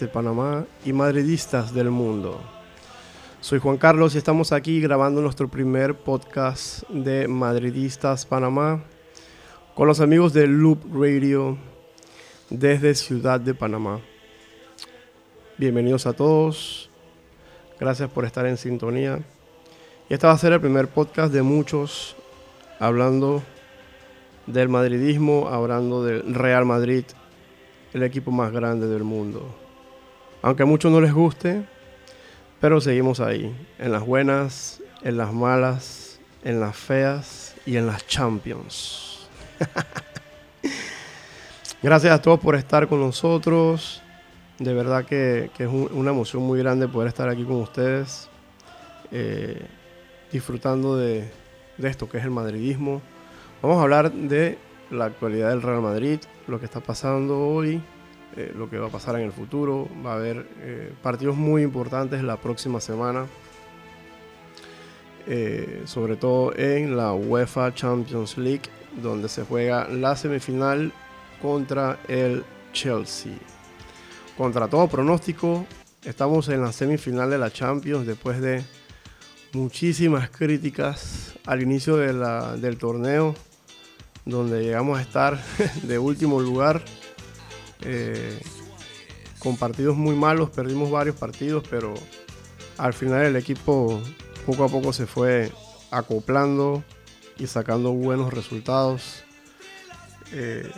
de Panamá y madridistas del mundo. Soy Juan Carlos y estamos aquí grabando nuestro primer podcast de Madridistas Panamá con los amigos de Loop Radio desde Ciudad de Panamá. Bienvenidos a todos, gracias por estar en sintonía. Y este va a ser el primer podcast de muchos hablando del madridismo, hablando del Real Madrid, el equipo más grande del mundo. Aunque a muchos no les guste, pero seguimos ahí, en las buenas, en las malas, en las feas y en las Champions. Gracias a todos por estar con nosotros. De verdad que, es una emoción muy grande poder estar aquí con ustedes, eh, disfrutando de esto que es el madridismo Vamos a hablar de la actualidad del Real Madrid, lo que está pasando hoy, eh, lo que va a pasar en el futuro. Va a haber eh, partidos muy importantes la próxima semana, eh, sobre todo en la UEFA Champions League, donde se juega la semifinal contra el Chelsea. Contra todo pronóstico, estamos en la semifinal de la Champions después de muchísimas críticas al inicio del torneo donde llegamos a estar de último lugar. Eh, con partidos muy malos, perdimos varios partidos, pero al final el equipo poco a poco se fue acoplando y sacando buenos resultados. Eh,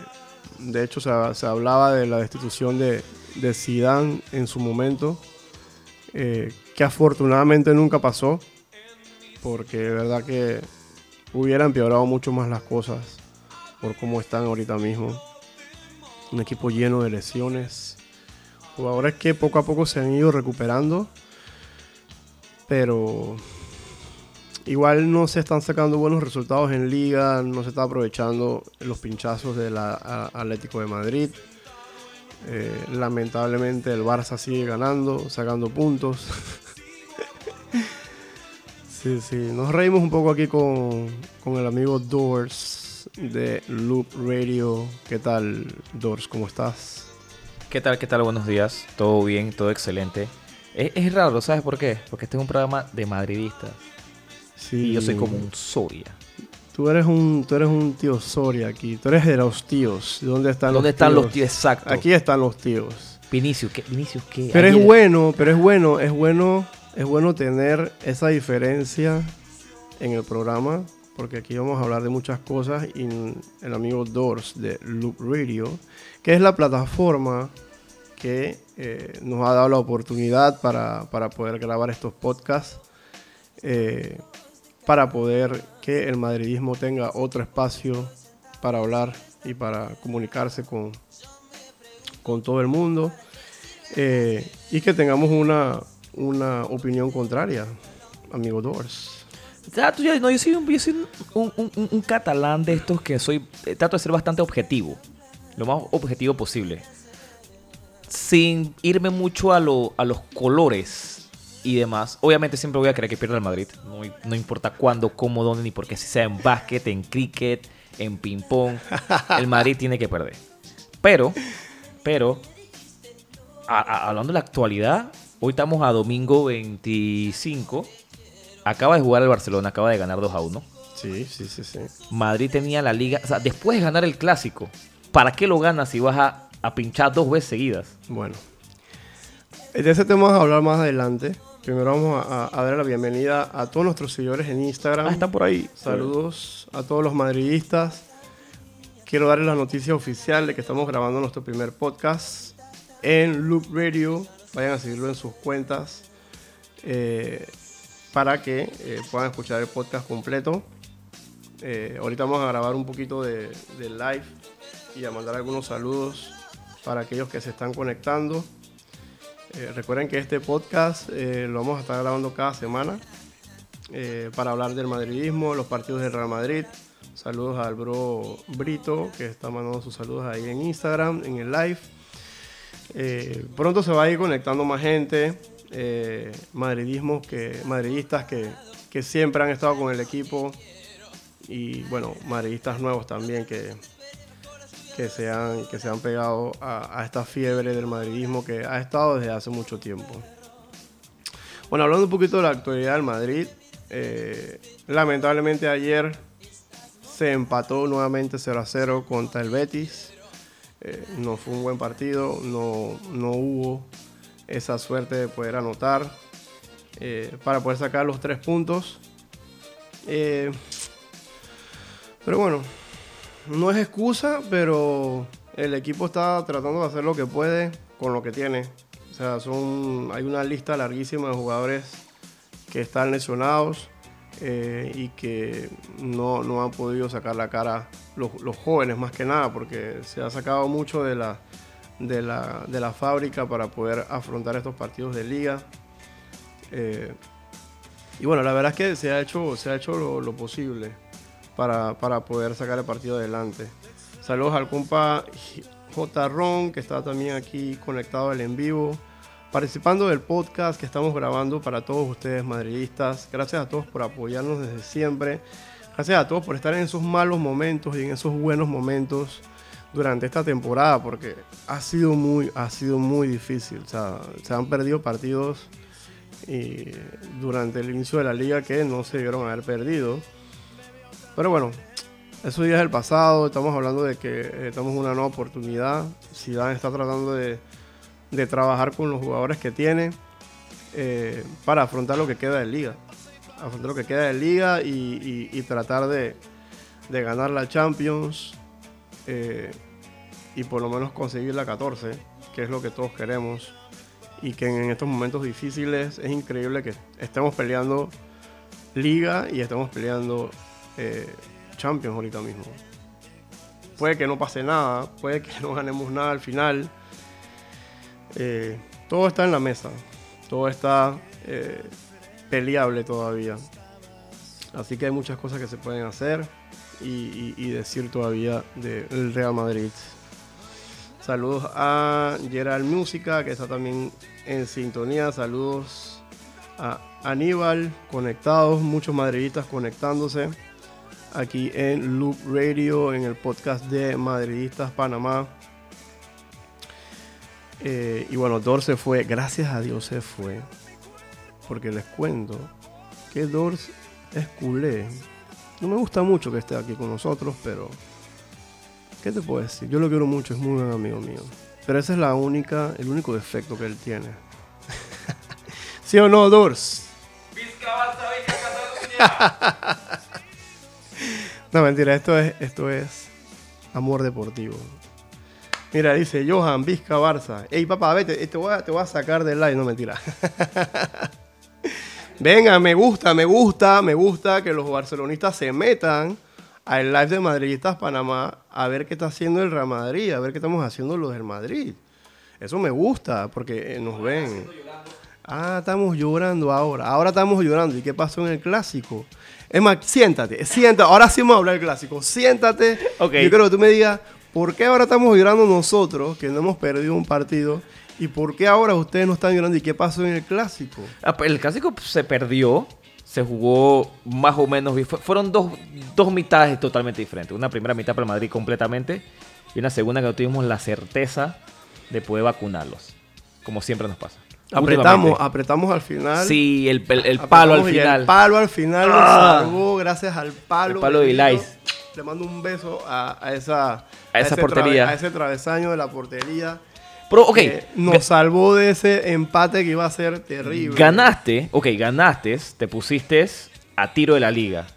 de hecho, se, hablaba de la destitución de, de Zidane en su momento, eh, que afortunadamente nunca pasó, porque de verdad que hubiera empeorado mucho más las cosas por cómo están ahorita mismo. Un equipo lleno de lesiones. Jugadores que poco a poco se han ido recuperando. Pero igual no se están sacando buenos resultados en liga. No se está aprovechando los pinchazos del Atlético de Madrid. Eh, lamentablemente el Barça sigue ganando, sacando puntos. sí, sí. Nos reímos un poco aquí con, con el amigo Doors de Loop Radio. ¿Qué tal, Dors? ¿Cómo estás? ¿Qué tal? ¿Qué tal? Buenos días. Todo bien, todo excelente. Es, raro, ¿sabes por qué? Porque este es un programa de madridistas. Sí. Y yo soy como un Soria. Tú eres un, tú eres un tío Soria aquí. Tú eres de los tíos. ¿Dónde están ¿Dónde están los tíos? Exacto. Aquí están los tíos. Vinicius, ¿qué? Vinicius, ¿qué? Pero es bueno, pero es bueno, es bueno, es bueno tener esa diferencia en el programa porque aquí vamos a hablar de muchas cosas y el amigo Doors de Loop Radio, que es la plataforma que eh, nos ha dado la oportunidad para, poder grabar estos podcasts, eh, para poder que el madridismo tenga otro espacio para hablar y para comunicarse con, con todo el mundo eh, y que tengamos una, una opinión contraria, amigo Doors. Trato, yo, no, yo soy, un, catalán de estos que soy. Eh, trato de ser bastante objetivo. Lo más objetivo posible. Sin irme mucho a, lo, a los colores y demás. Obviamente siempre voy a querer que pierda el Madrid. No, importa cuándo, cómo, dónde, ni porque si sea en básquet, en cricket, en ping-pong. El Madrid tiene que perder. Pero, pero, hablando de la actualidad, hoy estamos a domingo 25 acaba de jugar el Barcelona, acaba de ganar 2 a 1. Sí, sí, sí, sí. Madrid tenía la liga, o sea, después de ganar el clásico, ¿para qué lo ganas si vas a, pinchar dos veces seguidas? Bueno, de ese tema vamos a hablar más adelante. Primero vamos a, dar la bienvenida a todos nuestros seguidores en Instagram. Ah, están por ahí. Saludos a todos los madridistas. Quiero darles la noticia oficial de que estamos grabando nuestro primer podcast en Loop Radio. Vayan a seguirlo en sus cuentas. Eh, para que eh, puedan escuchar el podcast completo. Eh, ahorita vamos a grabar un poquito de, live y a mandar algunos saludos para aquellos que se están conectando. Eh, recuerden que este podcast lo vamos a estar grabando cada semana para hablar del madridismo, los partidos del Real Madrid. Saludos al bro Brito que está mandando sus saludos ahí en Instagram, en el live. pronto se va a ir conectando más gente eh, madridismos que, madridistas que, que, siempre han estado con el equipo y bueno, madridistas nuevos también que, que se han, que se han pegado a, esta fiebre del madridismo que ha estado desde hace mucho tiempo. Bueno, hablando un poquito de la actualidad del Madrid, eh, lamentablemente ayer se empató nuevamente 0 a 0 contra el Betis. Eh, no fue un buen partido, no, no hubo esa suerte de poder anotar eh, para poder sacar los tres puntos. Eh, pero bueno, no es excusa, pero el equipo está tratando de hacer lo que puede con lo que tiene. O sea, son, hay una lista larguísima de jugadores que están lesionados eh, y que no, no, han podido sacar la cara los, los, jóvenes más que nada, porque se ha sacado mucho de la, de la, de la fábrica para poder afrontar estos partidos de liga. Eh, y bueno, la verdad es que se ha hecho, se ha hecho lo, lo posible para, para, poder sacar el partido adelante. Saludos al compa J. Ron, que está también aquí conectado al en vivo, participando del podcast que estamos grabando para todos ustedes madridistas. Gracias a todos por apoyarnos desde siempre. Gracias a todos por estar en esos malos momentos y en esos buenos momentos durante esta temporada, porque ha sido muy, ha sido muy difícil. Se han perdido partidos durante el inicio de la liga que no se debieron haber perdido. Pero bueno, eso ya es el pasado. Estamos hablando de que eh, estamos en una nueva oportunidad. Zidane está tratando de, trabajar con los jugadores que tiene eh, para afrontar lo que queda de liga. Afrontar lo que queda de liga y, tratar de, ganar la Champions eh, y por lo menos conseguir la 14, que es lo que todos queremos y que en estos momentos difíciles es increíble que estemos peleando liga y estemos peleando eh, Champions ahorita mismo. Puede que no pase nada, puede que no ganemos nada al final. Eh, todo está en la mesa, todo está peleable todavía. Así que hay muchas cosas que se pueden hacer y, decir todavía del Real Madrid. Saludos a Gerald Música, que está también en sintonía. Saludos a Aníbal, conectados, muchos madridistas conectándose aquí en Loop Radio, en el podcast de Madridistas Panamá. Eh, y bueno, Dor se fue, gracias a Dios se fue, porque les cuento que Dors es culé. No me gusta mucho que esté aquí con nosotros, pero ¿Qué te puedo decir? Yo lo quiero mucho, es muy buen amigo mío. Pero ese es la única, el único defecto que él tiene. ¿Sí o no, Dors? no, mentira, esto es, esto es amor deportivo. Mira, dice Johan Vizca Barça. Ey, papá, vete, te voy a, te voy a sacar del live. No, mentira. Venga, me gusta, me gusta, me gusta que los barcelonistas se metan al live de Madridistas Panamá a ver qué está haciendo el Real Madrid, a ver qué estamos haciendo los del Madrid. Eso me gusta porque nos ven. Ah, estamos llorando ahora. Ahora estamos llorando. ¿Y qué pasó en el clásico? Es más, siéntate, siéntate. Ahora sí vamos a hablar del clásico. Siéntate. Okay. Yo quiero que tú me digas por qué ahora estamos llorando nosotros, que no hemos perdido un partido, y por qué ahora ustedes no están llorando y qué pasó en el clásico. El clásico se perdió se jugó más o menos. Fueron dos, dos mitades totalmente diferentes. Una primera mitad para el Madrid completamente y una segunda que no tuvimos la certeza de poder vacunarlos. Como siempre nos pasa. Apretamos, apretamos al final. Sí, el, el, el palo al final. El palo al final ah. salvó gracias al palo. El palo de Ilais. Le mando un beso a, a esa, a, a esa portería. a ese travesaño de la portería. Pero, ok. Eh, nos salvó de ese empate que iba a ser terrible. Ganaste, ok, ganaste, te pusiste a tiro de la liga.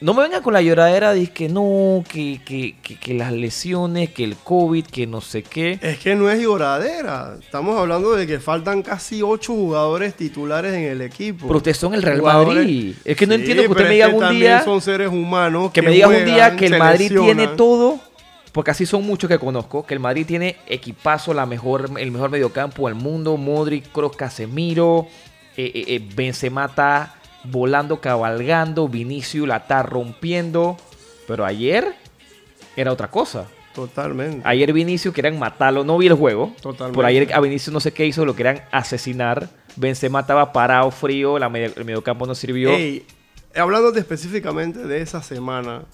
No me vengan con la lloradera de que no, que, que, que, que, las lesiones, que el COVID, que no sé qué. Es que no es lloradera. Estamos hablando de que faltan casi ocho jugadores titulares en el equipo. Pero ustedes son el Real jugadores... Madrid. Es que no sí, entiendo que usted me diga un día. son seres humanos. Que, que me diga un día que el Madrid tiene todo porque así son muchos que conozco, que el Madrid tiene equipazo, la mejor, el mejor mediocampo del mundo, Modric, Kroos, Casemiro, eh, eh, eh, Benzema está volando, cabalgando, Vinicius la está rompiendo, pero ayer era otra cosa. Totalmente. Ayer Vinicius querían matarlo, no vi el juego. Totalmente. Por ayer a Vinicius no sé qué hizo, lo querían asesinar. Benzema estaba parado, frío, la el mediocampo no sirvió. Ey, hablando de específicamente de esa semana,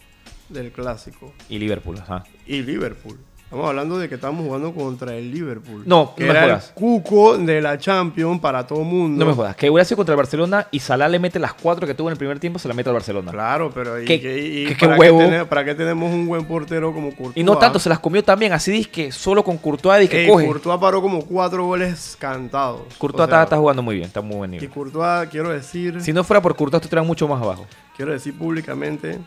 del clásico. Y Liverpool, ajá. Y Liverpool. Estamos hablando de que estamos jugando contra el Liverpool. No, que no me era el cuco de la Champions para todo mundo. No me jodas. Que hubiera sido contra el Barcelona y Salah le mete las cuatro que tuvo en el primer tiempo, se la mete al Barcelona. Claro, pero ¿y, ¿Qué- qué- y qué- qué para, huevo? Qué tener- ¿para qué tenemos un buen portero como Courtois? Y no tanto, se las comió también. Así dice que solo con Courtois y que Ey, coge. Courtois paró como cuatro goles cantados. Courtois O sea, está, está jugando muy bien, está muy buen Y nivel. Courtois, quiero decir, Si no fuera por Courtois, tú mucho más abajo. quiero decir públicamente,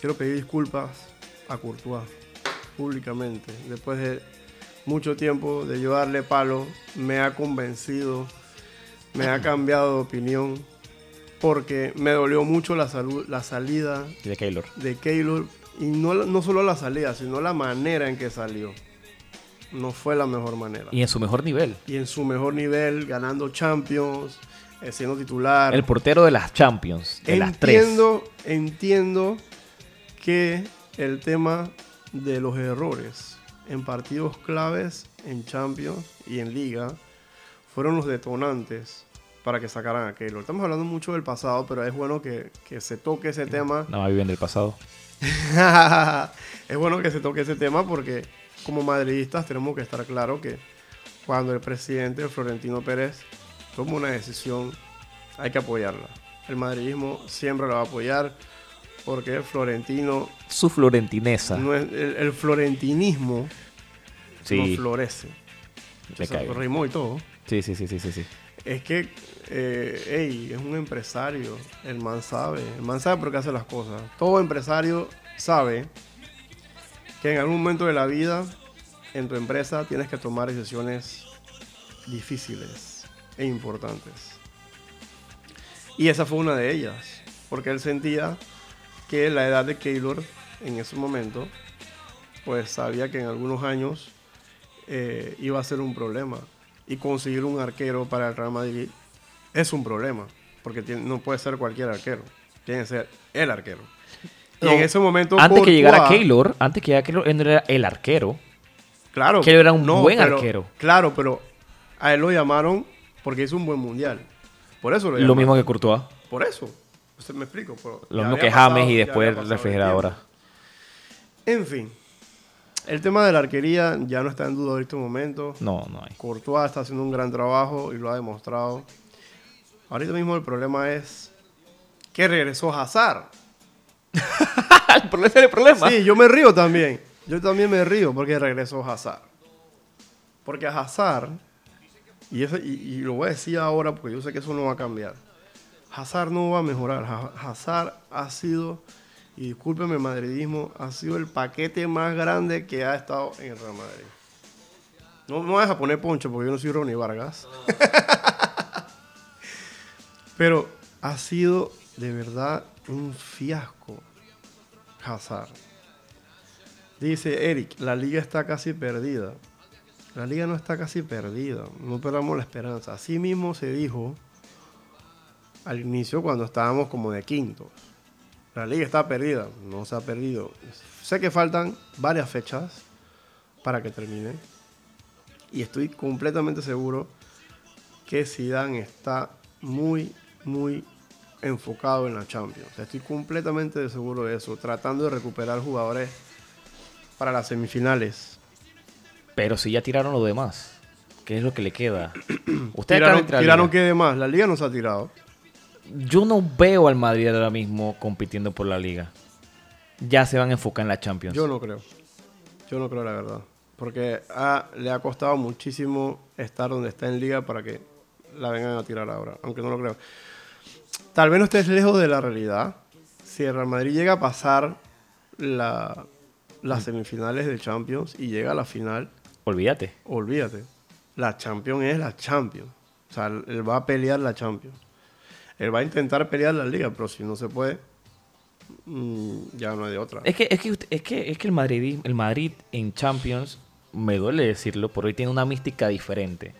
quiero pedir disculpas a Courtois, públicamente. Después de mucho tiempo de yo darle palo, me ha convencido, me ha cambiado de opinión, porque me dolió mucho la, salud, la salida Y de Keylor. de Keylor, y no, no solo la salida, sino la manera en que salió. No fue la mejor manera. Y en su mejor nivel. y en su mejor nivel, ganando Champions, eh, siendo titular. El portero de las Champions. De las tres. entiendo, entiendo que el tema de los errores en partidos claves en Champions y en Liga fueron los detonantes para que sacaran a Keylor. Estamos hablando mucho del pasado, pero es bueno que, que se toque ese tema. No, viven del pasado. es bueno que se toque ese tema porque como madridistas tenemos que estar claros que cuando el presidente Florentino Pérez toma una decisión hay que apoyarla. El madridismo siempre la va a apoyar porque Florentino, Su florentinesa. no es, el, el florentinismo sí, no florece. le O sea, cae. rimó y todo. sí, sí, sí, sí, sí, sí. Es que, eh, ey, es un empresario. El man sabe. El man sabe por qué hace las cosas. Todo empresario sabe que en algún momento de la vida, en tu empresa, tienes que tomar decisiones difíciles e importantes. Y esa fue una de ellas. Porque él sentía que la edad de Keylor en ese momento, pues sabía que en algunos años eh, iba a ser un problema. Y conseguir un arquero para el Real Madrid es un problema. Porque tiene- no puede ser cualquier arquero. Tiene que ser el arquero. Y No, en ese momento. Antes que llegara Keylor, antes que llegara Keylor, él no era el arquero. Claro. él era un buen pero- arquero. Claro, pero a él lo llamaron porque hizo un buen mundial. Por eso lo Lo llamaron. mismo que Courtois. Por eso. Me explico. pero Lo mismo que pasado- James y después refrigeradora. En fin. El tema de la arquería ya no está en duda en este momento. No, no hay. Courtois está haciendo un gran trabajo y lo ha demostrado. Ahorita mismo el problema es que regresó Hazard. el problema es el problema. Sí, yo me río también. Yo también me río porque regresó Hazard. Porque a Hazard, y, eso, y, y lo voy a decir ahora porque yo sé que eso no va a cambiar. Hazard no va a mejorar. Ha- Hazard ha sido, y discúlpeme el madridismo, ha sido el paquete más grande que ha estado en el Real Madrid. No me vas a poner poncho porque yo no soy Ronnie Vargas. Pero ha sido de verdad un fiasco Hazard. Dice Eric, la liga está casi perdida. La liga no está casi perdida. No perdamos la esperanza. Así mismo se dijo al inicio cuando estábamos como de quintos. La liga está perdida. No se ha perdido. Sé que faltan varias fechas para que termine. Y estoy completamente seguro que Zidane está muy, muy enfocado en la Champions. Estoy completamente seguro de eso. Tratando de recuperar jugadores para las semifinales. Pero si ya tiraron lo demás, ¿qué es lo que le queda? Ustedes Tiraron, tiraron liga. que de más. La liga no se ha tirado. Yo no veo al Madrid ahora mismo compitiendo por la liga. Ya se van a enfocar en la Champions. Yo no creo. Yo no creo la verdad. Porque le ha costado muchísimo estar donde está en liga para que la vengan a tirar ahora. Aunque no lo creo. Tal vez no estés lejos de la realidad. Si el Real Madrid llega a pasar la- las semifinales del Champions y llega a la final, Olvídate. olvídate. La Champions es la Champions. O sea, él va a pelear la Champions. Él va a intentar pelear la liga, pero si no se puede, mm, ya no hay de otra. Es que, es que, es que, es que el, Madrid, el Madrid en Champions, me duele decirlo, pero hoy tiene una mística diferente.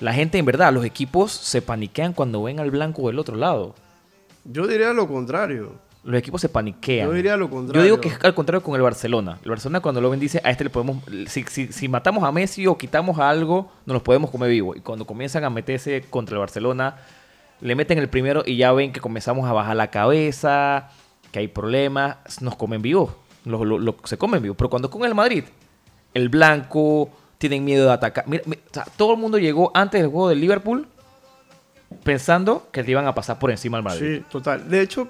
La gente, en verdad, los equipos se paniquean cuando ven al blanco del otro lado. Yo diría lo contrario. Los equipos se paniquean. Yo diría lo contrario. Yo digo que es al contrario con el Barcelona. El Barcelona cuando lo ven dice, a este le podemos... Si, si, si matamos a Messi o quitamos a algo, nos los podemos comer vivo. Y cuando comienzan a meterse contra el Barcelona, le meten el primero y ya ven que comenzamos a bajar la cabeza. que hay problemas, nos comen vivos. Lo, lo- lo- se comen vivos. Pero cuando con el Madrid, el blanco, tienen miedo de atacar. Mira, mi- o sea, todo el mundo llegó antes del juego del Liverpool pensando que le iban a pasar por encima al Madrid. Sí, total. De hecho,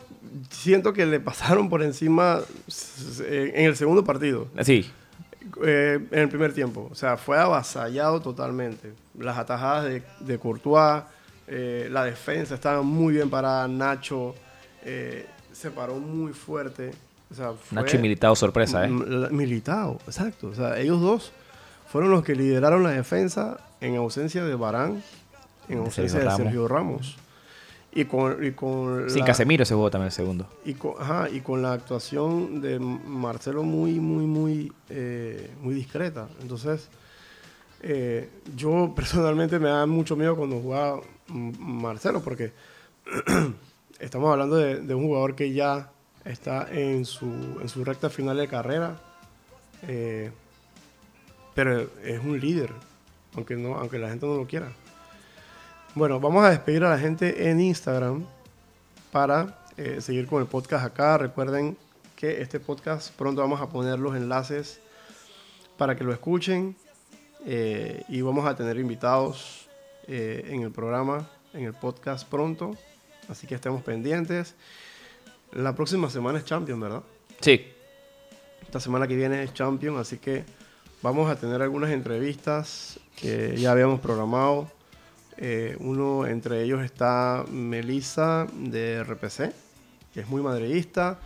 siento que le pasaron por encima s- en el segundo partido, Sí. eh, en el primer tiempo. O sea, fue avasallado totalmente. Las atajadas de, de Courtois, eh, la defensa estaba muy bien parada. Nacho eh, se paró muy fuerte. O sea, fue- Nacho y Militao sorpresa, ¿eh? Militao, exacto. O sea, ellos dos fueron los que lideraron la defensa en ausencia de Barán, en De ausencia de. Sergio Ramos. Y con, y con Sin la- Casemiro ese juego también el segundo. y con, ajá, y con la actuación de Marcelo muy, muy, muy, eh, muy discreta. Entonces, eh, yo personalmente me da mucho miedo cuando jugaba Marcelo, porque estamos hablando de, un jugador que ya está en su, en su recta final de carrera, eh, pero es un líder, aunque, no, aunque la gente no lo quiera. Bueno, vamos a despedir a la gente en Instagram para eh, seguir con el podcast acá. Recuerden que este podcast pronto vamos a poner los enlaces para que lo escuchen eh, y vamos a tener invitados eh, en el programa, en el podcast pronto. Así que estemos pendientes. La próxima semana es Champion, ¿verdad? Sí. Esta semana que viene es Champion, así que vamos a tener algunas entrevistas que ya habíamos programado. Eh, uno entre ellos está Melissa de RPC, que es muy madridista.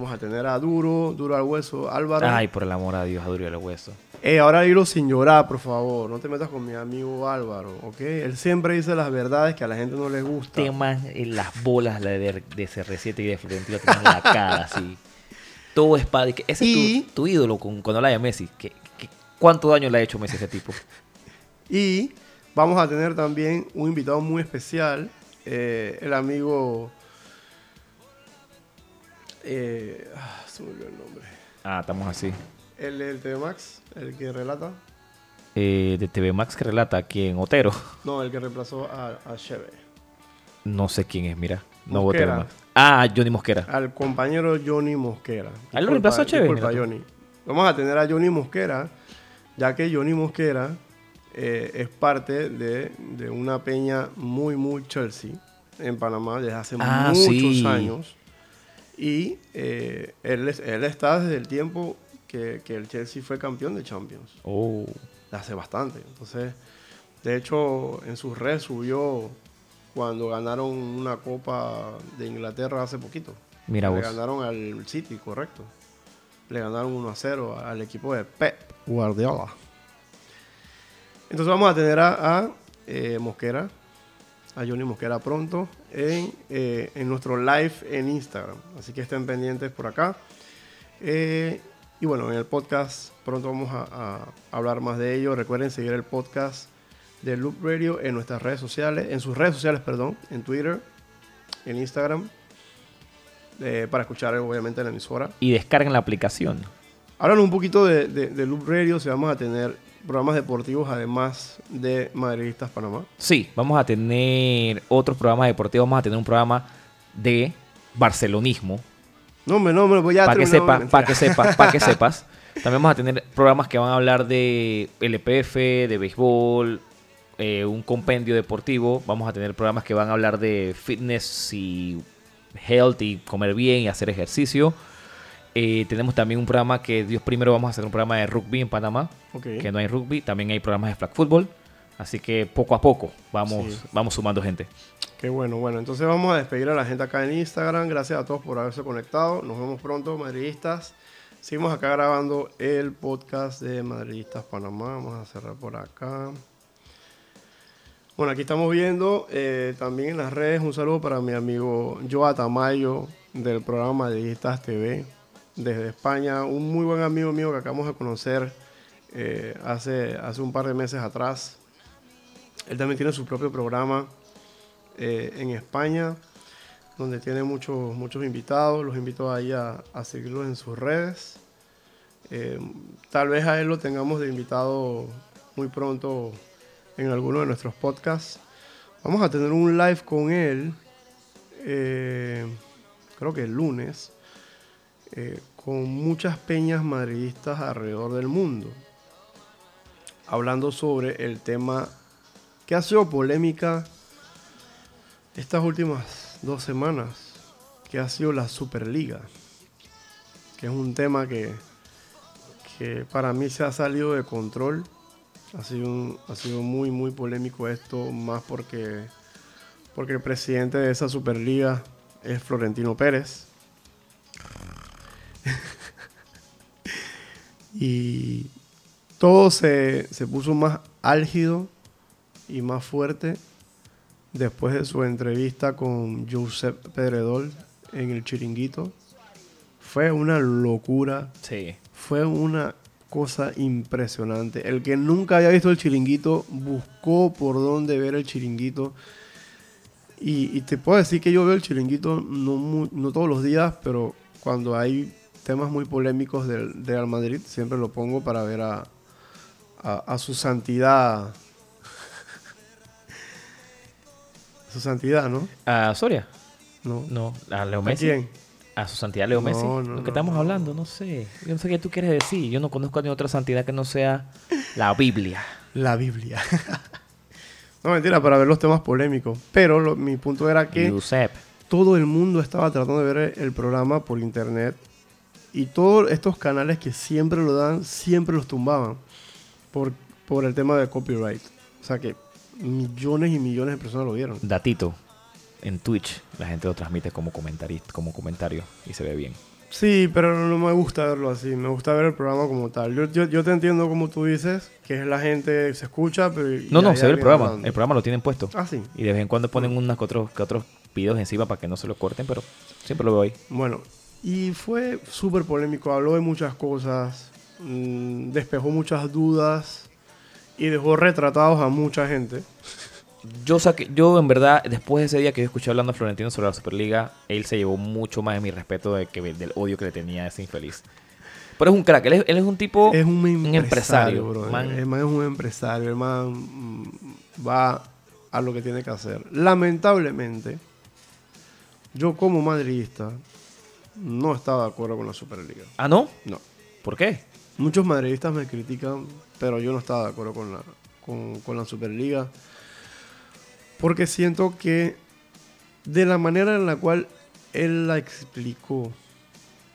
Vamos a tener a Duro, Duro al Hueso, Álvaro. Ay, por el amor a Dios, a Duro y al hueso. Eh, ahora dilo sin llorar, por favor. No te metas con mi amigo Álvaro, ¿ok? Él siempre dice las verdades que a la gente no le gusta. Temas en las bolas la de, de CR7 y de Florentino en la cara, así. Todo es padre. Ese Y- es tu, tu ídolo con, cuando habla de Messi. ¿Qué, qué- cuánto daño le ha hecho Messi a ese tipo? Y vamos a tener también un invitado muy especial, eh, el amigo... eh, ah, se me olvidó el nombre. Ah, estamos así. El del TV Max, el que relata. Eh, de TV Max que relata aquí en Otero. No, el que reemplazó a, a Cheve. No sé quién es, mira. No. TV Max. Ah, Johnny Mosquera. Al compañero Johnny Mosquera. ¿Ah, él lo reemplazó a Cheve? Disculpa. Johnny. Vamos a tener a Johnny Mosquera, ya que Johnny Mosquera eh, es parte de, de una peña muy, muy Chelsea en Panamá desde hace Ah, muchos sí. años. Y eh, él, es- él está desde el tiempo que, que el Chelsea fue campeón de Champions. Oh. Hace bastante. Entonces, de hecho, en sus redes subió cuando ganaron una copa de Inglaterra hace poquito. Mira Le vos. ganaron al City, correcto. Le ganaron 1 a 0 al equipo de Pep Guardiola. Entonces vamos a tener a, a, eh, Mosquera, a Johnny Mosquera pronto en, eh, en nuestro live en Instagram. Así que estén pendientes por acá. Eh, y bueno, en el podcast pronto vamos a, a hablar más de ello. Recuerden seguir el podcast de Loop Radio en nuestras redes sociales, en sus redes sociales, perdón, en Twitter, en Instagram, eh, para escuchar obviamente la emisora. Y descarguen la aplicación. Hablando un poquito de, de, de Loop Radio, si vamos a tener programas deportivos además de Madridistas Panamá. Sí, vamos a tener otros programas deportivos. Vamos a tener un programa de barcelonismo. No, hombre, no, hombre, pues ya para que terminamos, sepa, mentira. para que sepas, para que sepas. También vamos a tener programas que van a hablar de LPF, de béisbol, eh, un compendio deportivo. Vamos a tener programas que van a hablar de fitness y health y comer bien y hacer ejercicio. Eh, tenemos también un programa que Dios primero vamos a hacer un programa de rugby en Panamá, que no hay rugby. También hay programas de flag football. Así que poco a poco vamos, Sí. vamos sumando gente. Qué bueno, bueno. Entonces vamos a despedir a la gente acá en Instagram. Gracias a todos por haberse conectado. Nos vemos pronto, madridistas. Seguimos acá grabando el podcast de Madridistas Panamá. Vamos a cerrar por acá. Bueno, aquí estamos viendo eh, también en las redes un saludo para mi amigo Joa Tamayo del programa Madridistas TV desde España. Un muy buen amigo mío que acabamos de conocer eh, hace, hace un par de meses atrás. Él también tiene su propio programa eh, en España, donde tiene muchos, muchos invitados. Los invito ahí a, a seguirlos en sus redes. Eh, tal vez a él lo tengamos de invitado muy pronto en alguno de nuestros podcasts. Vamos a tener un live con él, eh, creo que el lunes, eh, con muchas peñas madridistas alrededor del mundo, hablando sobre el tema que ha sido polémica estas últimas dos semanas, que ha sido la Superliga, que es un tema que, que para mí se ha salido de control. Ha sido, ha sido muy, muy polémico esto, más porque, porque el presidente de esa Superliga es Florentino Pérez. y todo se, se puso más álgido y más fuerte después de su entrevista con Josep Pedredol en el chiringuito. Fue una locura. Sí. Fue una cosa impresionante. El que nunca había visto el chiringuito buscó por dónde ver el chiringuito. Y, y te puedo decir que yo veo el chiringuito no, no todos los días, pero cuando hay temas muy polémicos del Real Madrid, siempre lo pongo para ver a, a, a su santidad. su santidad, ¿no? ¿A Soria? No. No. ¿A Leo ¿A Messi? quién? ¿A su santidad Leo No, Messi? no, Lo no, que estamos hablando, no sé. Yo no sé qué tú quieres decir. Yo no conozco a ni otra santidad que no sea la Biblia. La Biblia. no, mentira, para ver los temas polémicos. Pero lo- mi punto era que todo el mundo estaba tratando de ver el programa por internet. Y todos estos canales que siempre lo dan, siempre los tumbaban. Por, por el tema de copyright. O sea que millones y millones de personas lo vieron. Datito. En Twitch la gente lo transmite como comentarista, como comentario y se ve bien. Sí, pero no me gusta verlo así. Me gusta ver el programa como tal. Yo, yo, yo te entiendo como tú dices, que es la gente se escucha, pero... No, no, se ve el programa. hablando. El programa lo tienen puesto. Ah, sí. Y de vez en cuando ponen unos que otros, que otros videos encima para que no se lo corten, pero siempre lo veo ahí. Bueno, y fue súper polémico, habló de muchas cosas, mm, despejó muchas dudas y dejó retratados a mucha gente. Yo saqué, yo en verdad, después de ese día que yo escuché hablando a Florentino sobre la Superliga, él se llevó mucho más de mi respeto de que, del odio que le tenía a ese infeliz. Pero es un crack, él es, él es un tipo... Es un empresario, empresario, brother. man. El man es un empresario, el man mm, va a lo que tiene que hacer. Lamentablemente, yo como madridista no estaba de acuerdo con la Superliga. Ah, ¿no? No. ¿Por qué? Muchos madridistas me critican, pero yo no estaba de acuerdo con la, con, con la Superliga. Porque siento que de la manera en la cual él la explicó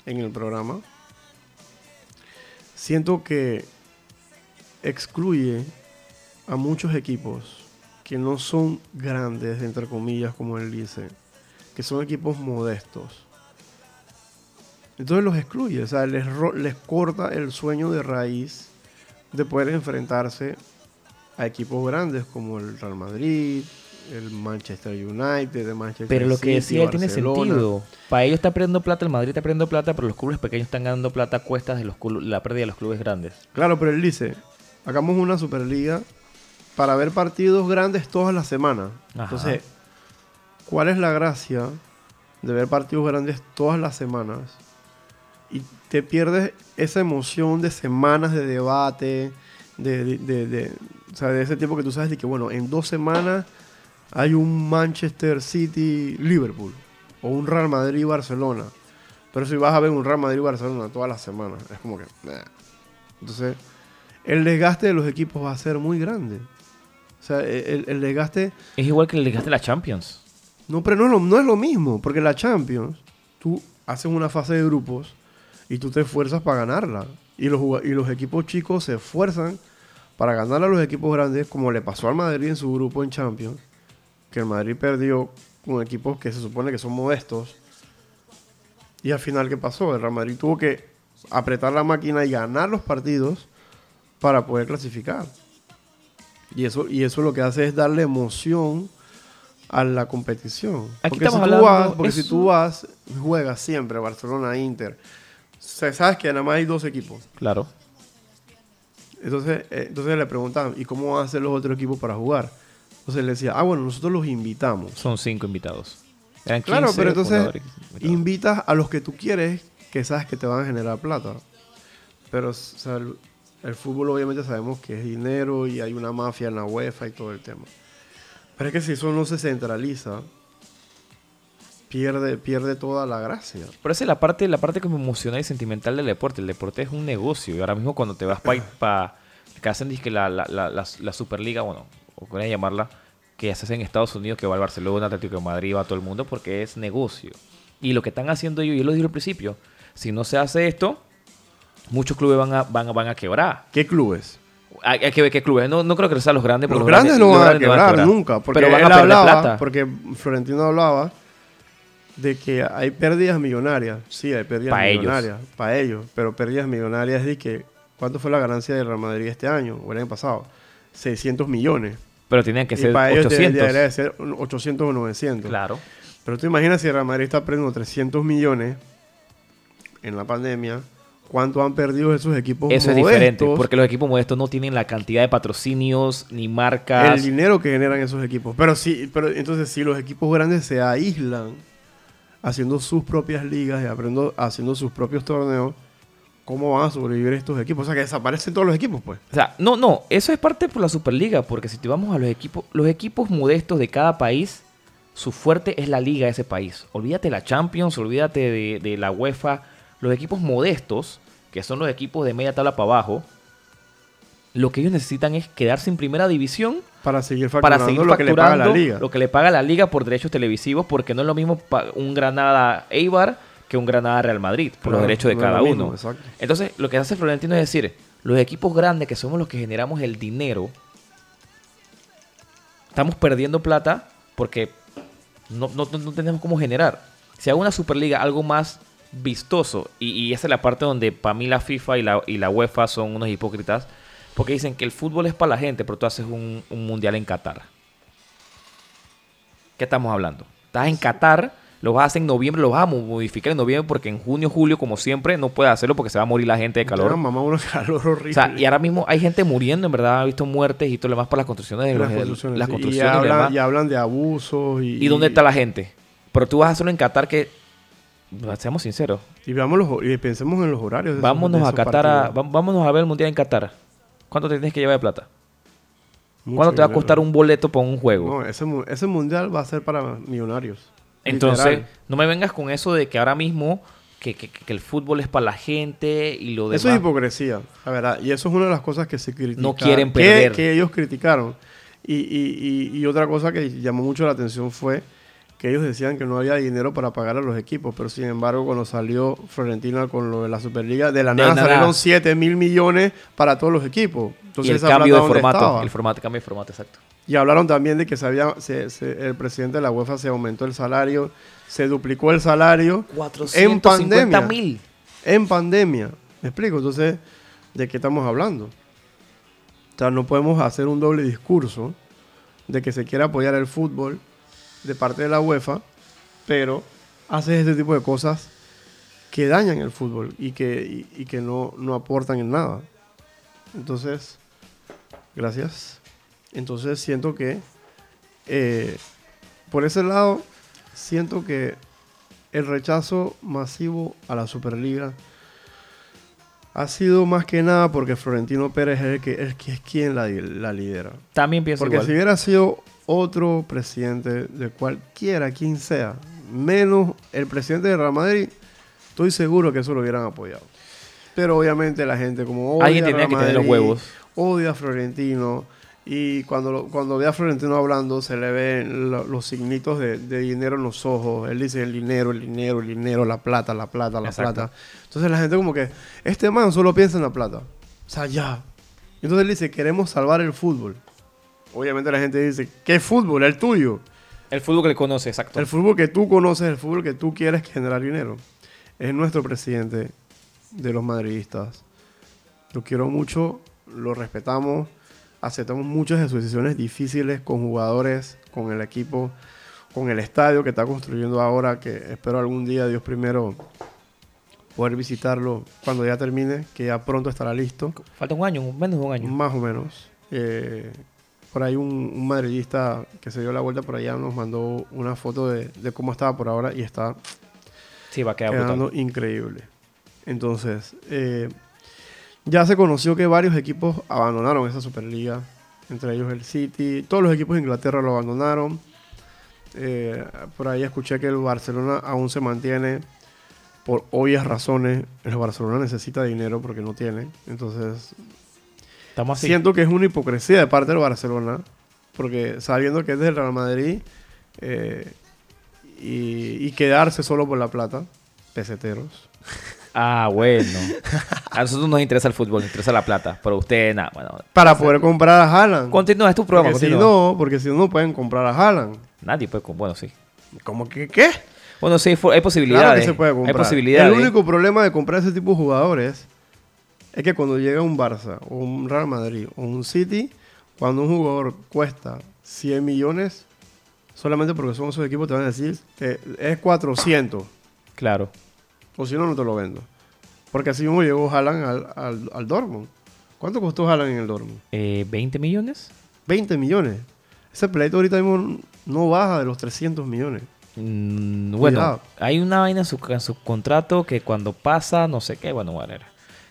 en el programa, siento que excluye a muchos equipos que no son grandes, entre comillas, como él dice, que son equipos modestos. Entonces los excluye, o sea, les, ro- les corta el sueño de raíz de poder enfrentarse a equipos grandes como el Real Madrid, el Manchester United, el Manchester Pero lo que decía él tiene sentido. Para ellos está perdiendo plata, el Madrid está perdiendo plata, pero los clubes pequeños están ganando plata a cuestas de los la pérdida de los clubes grandes. Claro, pero él dice, hagamos una Superliga para ver partidos grandes todas las semanas. Entonces, ¿cuál es la gracia de ver partidos grandes todas las semanas? Y te pierdes esa emoción de semanas de debate, de, de, de- de- o sea, de ese tiempo que tú sabes de que, bueno, en dos semanas hay un Manchester City-Liverpool o un Real Madrid-Barcelona. Pero si vas a ver un Real Madrid-Barcelona todas las semanas, es como que... nah. Entonces, el desgaste de los equipos va a ser muy grande. O sea, el, el desgaste... Es igual que el desgaste de la Champions. No, pero no es, lo, no es lo mismo, porque la Champions, tú haces una fase de grupos y tú te esfuerzas para ganarla. Y los, y los equipos chicos se esfuerzan para ganar a los equipos grandes, como le pasó al Madrid en su grupo en Champions, que el Madrid perdió con equipos que se supone que son modestos. Y al final, ¿qué pasó? El Real Madrid tuvo que apretar la máquina y ganar los partidos para poder clasificar. Y eso, y eso lo que hace es darle emoción a la competición. Aquí porque si tú vas, porque si tú vas, juegas siempre Barcelona, Inter. Se- Sabes que nada más hay dos equipos. Claro. Entonces, eh, entonces le preguntaban, ¿y cómo van a hacer los otros equipos para jugar? Entonces le decía, ah, bueno, nosotros los invitamos. Son cinco invitados. Eran Claro, 15 pero entonces invitas a los que tú quieres, que sabes que te van a generar plata. Pero o sea, el, el fútbol obviamente sabemos que es dinero y hay una mafia en la UEFA y todo el tema. Pero es que si eso no se centraliza, pierde, pierde toda la gracia. Pero esa es la parte, la parte como emocional y sentimental del deporte. El deporte es un negocio. Y ahora mismo cuando te vas para pa, que hacen que la, la, la, la, Superliga, bueno, o como llamarla, que se hace en Estados Unidos, que va al Barcelona, Atlético de Madrid, va a todo el mundo, porque es negocio. Y lo que están haciendo ellos, yo lo dije al principio, si no se hace esto, muchos clubes van a, van, van a quebrar. ¿Qué clubes? Hay, que ver qué clubes. No, no creo que sean los grandes. Los, grandes, no van a quebrar nunca. Porque pero van a perder plata. Porque Florentino hablaba de que hay pérdidas millonarias. Sí, hay pérdidas millonarias. Para ellos. Pero pérdidas millonarias de que... ¿Cuánto fue la ganancia del Real Madrid este año o el año pasado? 600 millones. Pero tenían que ser para 800. Ellos debería ser 800 o 900. Claro. Pero tú imaginas si el Real Madrid está perdiendo 300 millones en la pandemia cuánto han perdido esos equipos Eso es diferente, porque los equipos modestos no tienen la cantidad de patrocinios ni marcas. El dinero que generan esos equipos. Pero sí, pero entonces si los equipos grandes se aíslan haciendo sus propias ligas y aprendo, haciendo sus propios torneos, ¿cómo van a sobrevivir estos equipos? O sea, que desaparecen todos los equipos, pues. O sea, no, no, eso es parte por la Superliga, porque si te vamos a los equipos, los equipos modestos de cada país, su fuerte es la liga de ese país. Olvídate la Champions, olvídate de, de la UEFA los equipos modestos, que son los equipos de media tabla para abajo, lo que ellos necesitan es quedarse en primera división para seguir facturando, lo que le paga la liga. Lo que le paga la liga por derechos televisivos, porque no es lo mismo un Granada Eibar que un Granada Real Madrid, por los derechos de cada uno. Entonces, lo que hace Florentino es decir, los equipos grandes, que somos los que generamos el dinero, estamos perdiendo plata porque no, no tenemos cómo generar. Si hago una Superliga algo más vistoso. Y, esa es la parte donde para mí la FIFA y la, y la UEFA son unos hipócritas. Porque dicen que el fútbol es para la gente, pero tú haces un, mundial en Qatar. ¿Qué estamos hablando? Estás en Qatar, lo vas a hacer en noviembre, lo vas a modificar en noviembre porque en junio, julio, como siempre, no puedes hacerlo porque se va a morir la gente de calor. mamá, uno calor horrible. O sea, y ahora mismo hay gente muriendo, en verdad, ha visto muertes y todo lo demás para las construcciones de las, construcciones, las construcciones. Y, hablan, de abusos. Y, ¿Y dónde está la gente? Pero tú vas a hacerlo en Qatar que seamos sinceros. Y, veamos y pensemos en los horarios. vámonos a Qatar a, vámonos a ver el Mundial en Qatar. ¿Cuánto tienes que llevar de plata? ¿Cuánto te va a costar un boleto para un juego? No, ese, ese Mundial va a ser para millonarios. Entonces, no me vengas con eso de que ahora mismo que, que, que, el fútbol es para la gente y lo demás. Eso es hipocresía, la verdad. Y eso es una de las cosas que se critican. No quieren perder. Que, ellos criticaron. Y, y, y, y, otra cosa que llamó mucho la atención fue que ellos decían que no había dinero para pagar a los equipos, pero sin embargo cuando salió Florentina con lo de la Superliga, de la nada salieron 7 mil millones para todos los equipos. Entonces, y el cambio de formato, el formato, cambio de formato, exacto. Y hablaron también de que se había, el presidente de la UEFA se aumentó el salario, se duplicó el salario en pandemia. mil. En pandemia. ¿Me explico? Entonces, ¿de qué estamos hablando? O sea, no podemos hacer un doble discurso de que se quiere apoyar el fútbol de parte de la UEFA, pero haces este tipo de cosas que dañan el fútbol y que, que no, no aportan en nada. Entonces, gracias. Entonces siento que eh, por ese lado, siento que el rechazo masivo a la Superliga ha sido más que nada porque Florentino Pérez es el que, es, que es quien la, la lidera. También pienso Porque si hubiera sido otro presidente de cualquiera, quien sea, menos el presidente de Real Madrid, estoy seguro que eso lo hubieran apoyado. Pero obviamente la gente como odia Alguien tenía que tener los huevos. Odia a Florentino. Y cuando, cuando ve a Florentino hablando, se le ven los signitos de, dinero en los ojos. Él dice el dinero, el dinero, el dinero, la plata, la plata, la plata. Entonces la gente como que, este man solo piensa en la plata. O sea, ya. Entonces él dice, queremos salvar el fútbol obviamente la gente dice, ¿qué fútbol? El tuyo. El fútbol que conoce, exacto. El fútbol que tú conoces, el fútbol que tú quieres generar dinero. Es nuestro presidente de los madridistas. Lo quiero mucho, lo respetamos, aceptamos muchas de sus decisiones difíciles con jugadores, con el equipo, con el estadio que está construyendo ahora, que espero algún día, Dios primero, poder visitarlo cuando ya termine, que ya pronto estará listo. Falta un año, menos de un año. Más o menos. Eh, por ahí un, madridista que se dio la vuelta por allá nos mandó una foto de, cómo estaba por ahora y está sí, va a quedar quedando increíble. Entonces, eh, ya se conoció que varios equipos abandonaron esa Superliga, entre ellos el City, todos los equipos de Inglaterra lo abandonaron. eh, por ahí escuché que el Barcelona aún se mantiene por obvias razones. El Barcelona necesita dinero porque no tiene. Entonces, Estamos así. siento que es una hipocresía de parte del Barcelona. Porque sabiendo que es del Real Madrid eh, y, y quedarse solo por la plata, peseteros. Ah, bueno. A nosotros nos interesa el fútbol, nos interesa la plata. Pero usted, nada, bueno. Para poder comprar a Haaland. Continúa, es tu programa. Porque si continúa. no, porque si no, no pueden comprar a Haaland. Nadie puede. com- Bueno, sí. ¿Cómo que qué? Bueno, sí, hay posibilidades. Claro que se puede comprar. Hay posibilidades. El único problema de comprar ese tipo de jugadores es que cuando llega un Barça, o un Real Madrid, o un City, cuando un jugador cuesta 100 millones, solamente porque son esos equipos te van a decir que es 400, Claro. O si no, no te lo vendo. Porque así mismo llegó Haaland al, al, al Dortmund. ¿Cuánto costó Haaland en el Dortmund? Eh, ¿20 millones? 20 millones. Ese pleito ahorita mismo no baja de los 300 millones. Mm, bueno, Cuidado. hay una vaina en su, en su contrato que cuando pasa, no sé qué, bueno, bueno.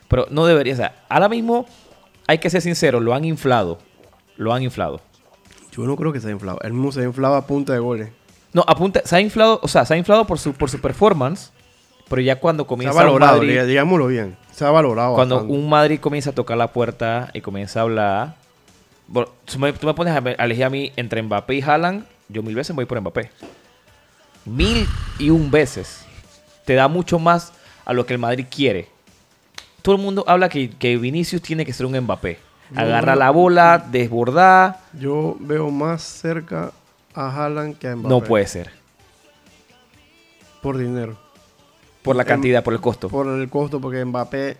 Pero no debería, o sea, ahora mismo hay que ser sincero, lo han inflado. Lo han inflado. Yo no creo que se haya inflado. Él mismo se inflaba a punta de goles. No, apunta, se ha inflado, o sea, se ha inflado por su, por su performance, pero ya cuando Se ha comienza un valorado, Madrid, digámoslo bien. Se ha valorado. cuando bastante. un Madrid comienza a tocar la puerta y comienza a hablar, bueno, tú me, tú me pones a, elegir a mí entre Mbappé y Haaland, yo mil veces voy por Mbappé. Mil y un veces. Te da mucho más a lo que el Madrid quiere. Todo el mundo habla que, que Vinicius tiene que ser un Mbappé. Agarra la bola, desbordar. Yo veo más cerca a Haaland que a Mbappé. No puede ser. Por dinero. Por la Em- cantidad, por el costo. Por el costo, porque Mbappé,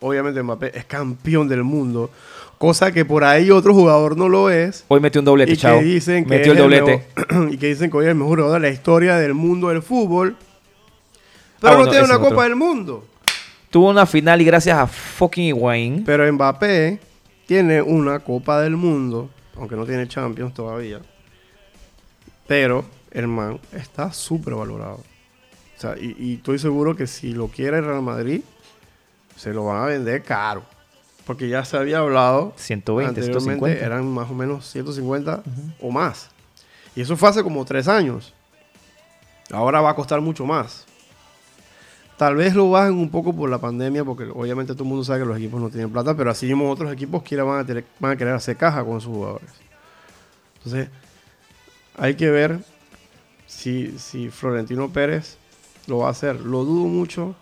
obviamente Mbappé es campeón del mundo. Cosa que por ahí otro jugador no lo es. Hoy metió un doblete, y chao. que dicen que metió el doblete. y que dicen que hoy es el mejor jugador de la historia del mundo del fútbol. Pero Ah, no tiene una Copa otro. del Mundo. Tuvo una final y gracias a fucking Higuaín. Pero Mbappé tiene una Copa del Mundo, aunque no tiene Champions todavía. Pero el man está súper valorado. Sea, y, y estoy seguro que si lo quiere el Real Madrid, se lo van a vender caro. Porque ya se había hablado 120, anteriormente, 150. eran más o menos 150 o más. Y eso fue hace como tres años. Ahora va a costar mucho más. Tal vez lo bajen un poco por la pandemia, porque obviamente todo el mundo sabe que los equipos no tienen plata, pero así mismo otros equipos quiera van, a tener- van a querer hacer caja con sus jugadores. Entonces, hay que ver si, si Florentino Pérez lo va a hacer. Lo dudo mucho,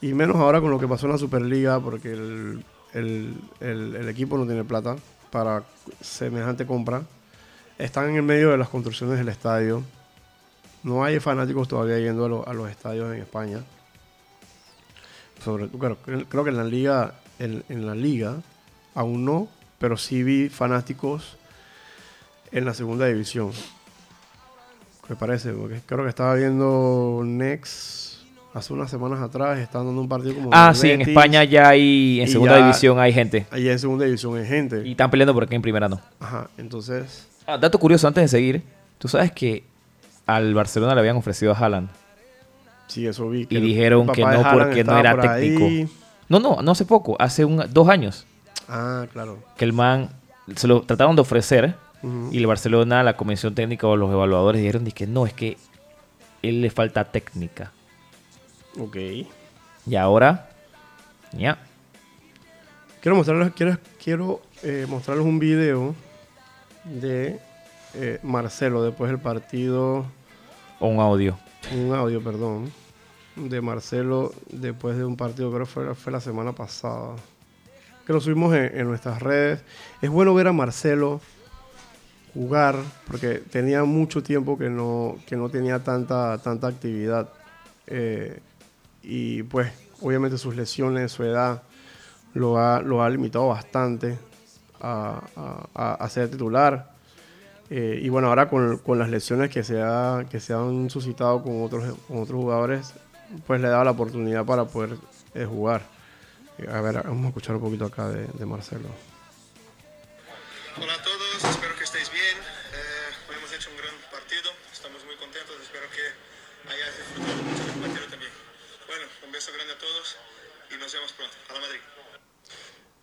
y menos ahora con lo que pasó en la Superliga, porque el, el- equipo no tiene plata para semejante compra. Están en el medio de las construcciones del estadio. No hay fanáticos todavía yendo a, a los estadios en España. Sobre, claro, cre- creo que en la liga, en, en la liga aún no, pero sí vi fanáticos en la segunda división. Me parece, porque creo que estaba viendo Next hace unas semanas atrás, estaban dando un partido como Ah, sí, en España ya hay, en y segunda ya- división hay gente. Allá en segunda división hay gente. Y están peleando por aquí en primera no. Ajá, entonces, Ah, dato curioso antes de seguir. Tú sabes que al Barcelona le habían ofrecido a Haaland. sí, eso vi. Y el dijeron que no porque no era por técnico. ahí. No, no, no hace poco, hace un, dos años, Ah, claro. que el man se lo trataron de ofrecer Y el Barcelona, la comisión técnica o los evaluadores dijeron que no, es que él le falta técnica. Ok. Y ahora, ya. Quiero mostrarles, quiero, quiero eh, mostrarles un video de eh, Marcelo después del partido, O un audio. un audio, perdón, de Marcelo después de un partido, creo que fue, fue la semana pasada, que lo subimos en, en nuestras redes. Es bueno ver a Marcelo jugar porque tenía mucho tiempo que no, que no tenía tanta, tanta actividad. Eh, y pues obviamente sus lesiones, su edad, lo ha, lo ha limitado bastante a, a- ser titular. Eh, y bueno, ahora con, con las lesiones que se, ha- que se han suscitado con otros, con otros jugadores, pues le da la oportunidad para poder eh, jugar. A ver, vamos a escuchar un poquito acá de, de Marcelo. Hola a todos, espero que estéis bien. Eh, hoy hemos hecho un gran partido, estamos muy contentos, espero que hayáis disfrutado mucho del partido también. Bueno, un beso grande a todos y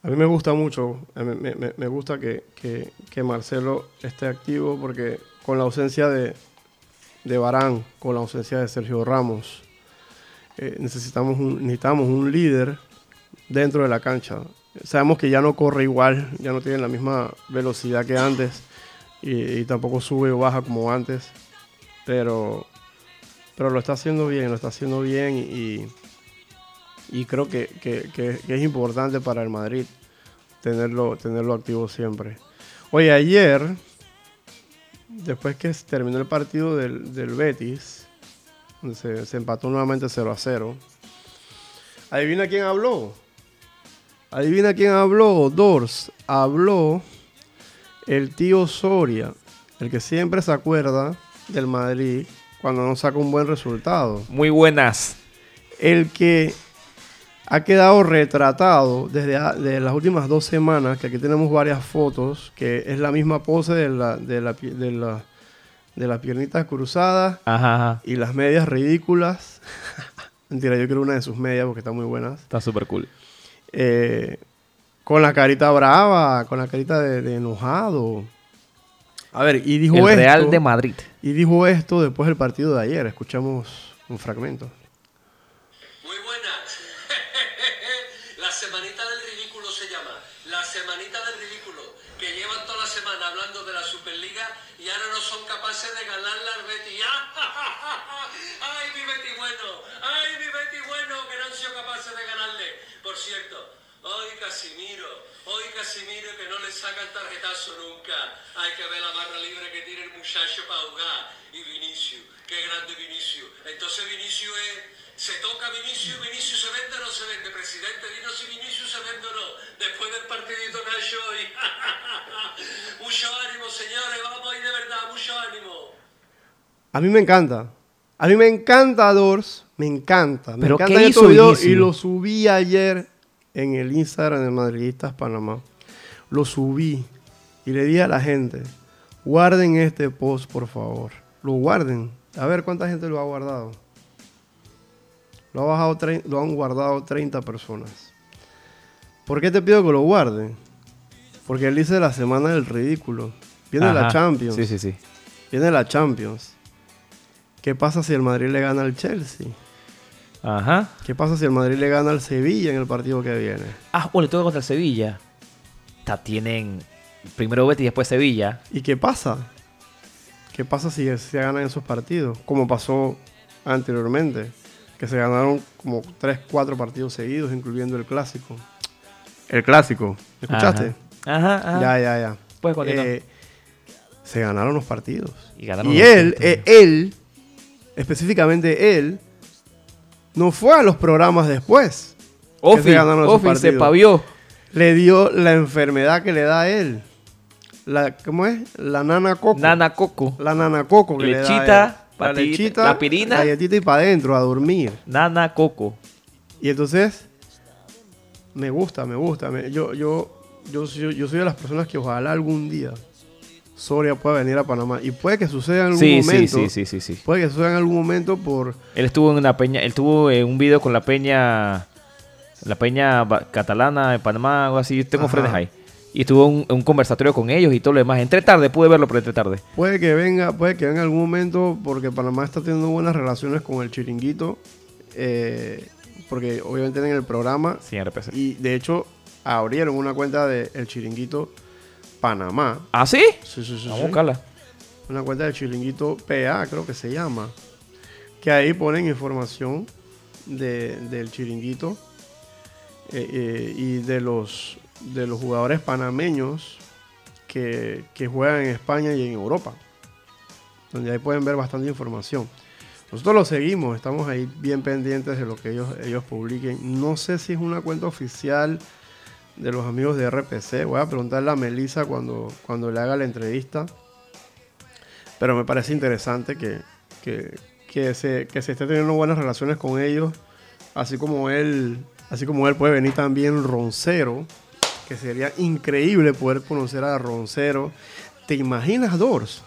A mí me gusta mucho, me, gusta que, que- que Marcelo esté activo porque con la ausencia de, de Barán con la ausencia de Sergio Ramos. Eh, necesitamos, un, necesitamos un líder dentro de la cancha. Sabemos que ya no corre igual, ya no tiene la misma velocidad que antes y, y tampoco sube o baja como antes, pero, pero lo está haciendo bien, lo está haciendo bien y, y creo que, que- que- que es importante para el Madrid tenerlo, tenerlo activo siempre. Oye, ayer, después que terminó el partido del, del Betis, se, se empató nuevamente 0 a 0, adivina quién habló. Adivina quién habló, Dors. Habló el tío Soria, el que siempre se acuerda del Madrid cuando no saca un buen resultado. Muy buenas. El que ha quedado retratado desde a- de las últimas dos semanas, que aquí tenemos varias fotos, que es la misma pose de la, de la, de la, de las piernitas cruzadas Ajá, ajá. y las medias ridículas. Mentira, yo quiero una de sus medias porque están muy buenas. Está súper cool. Eh, con la carita brava, con la carita de, de enojado. A ver, y dijo El esto. Real de Madrid. Y dijo esto después del partido de ayer. Escuchamos un fragmento. Muy buenas. la semanita del ridículo se llama. La semanita del ridículo. Que llevan toda la semana hablando de la Superliga y ahora no son capaces de ganarla al Betis. ¡Ay, mi Betis bueno! ¡Ay, mi Betis bueno! Que no han sido capaces de ganarle. Por cierto, hoy Casimiro, hoy Le sacan tarjetazo nunca. Hay que ver la barra libre que tiene el muchacho para jugar. Y Vinicius, qué grande Vinicius. Entonces Vinicius es... Se toca Vinicius, Vinicius se vende o no se vende. Presidente, dinos si Vinicius se vende o no. Después del partidito Nacho hoy. mucho ánimo, señores. Vamos ahí de verdad, mucho ánimo. A mí me encanta. A mí me encanta Dors. Me encanta. Me ¿Pero encanta qué hizo y lo subí ayer en el Instagram de Madridistas Panamá. Lo subí y le dije a la gente, guarden este post, por favor. Lo guarden. A ver cuánta gente lo ha guardado. Lo, ha bajado lo han guardado 30 personas. ¿Por qué te pido que lo guarden? Porque él dice la semana del ridículo. Viene la. Champions. Sí, sí, sí. Viene la Champions. ¿Qué pasa si el Madrid le gana al Chelsea? Ajá. ¿Qué pasa si el Madrid le gana al Sevilla en el partido que viene? Ah, bueno, le toca contra el Sevilla. Tienen primero Betis y después Sevilla. ¿Y qué pasa? ¿Qué pasa si se ganan esos partidos? Como pasó anteriormente, que se ganaron como 3, 4 partidos seguidos, incluyendo el clásico. El clásico, ¿me escuchaste? Ajá, ajá. Ya, ya, ya. Continuar. Eh, se ganaron los partidos. Y ganaron Y los él, eh, él, específicamente él, no fue a los programas después. Ofi, se ganaron esos Ofi se pavió. Le dio la enfermedad que le da a él. La, ¿Cómo es? La nana coco. Nana Coco. La nana coco que le da a Lechita, él. La patita, lechita, la pirina. galletita y para adentro a dormir. Nana Coco. Y entonces, me gusta, me gusta. me- yo, yo, yo, soy- yo soy de las personas que ojalá algún día Soria pueda venir a Panamá. Y puede que suceda en algún Sí, sí, momento. sí, sí, sí, sí. Puede que suceda en algún momento por... Él estuvo en una peña, él tuvo en un video con la peña, la peña catalana de Panamá, algo así. Tengo Ajá. frenes ahí. Y estuvo en un, un conversatorio con ellos y todo lo demás. Entré tarde, pude verlo, pero entré tarde. Puede que venga, puede que venga en algún momento porque Panamá está teniendo buenas relaciones con el chiringuito. eh, porque obviamente en el programa. Sí, RPC. Y de hecho, abrieron una cuenta de El Chiringuito Panamá. ¿Ah, sí? Sí, sí, sí. Vamos a buscarla. Una cuenta del Chiringuito PA, creo que se llama. Que ahí ponen información de- del Chiringuito eh, eh, y de los, de los jugadores panameños que, que juegan en España y en Europa. Donde ahí pueden ver bastante información. Nosotros lo seguimos, estamos ahí bien pendientes de lo que ellos, ellos publiquen. No sé si es una cuenta oficial de los amigos de RPC. Voy a preguntarle a Melissa cuando, cuando le haga la entrevista. Pero me parece interesante que, que, que se, que se esté teniendo buenas relaciones con ellos. Así como él, así como él puede venir también Roncero. Que sería increíble poder conocer a Roncero. ¿Te imaginas, Dors?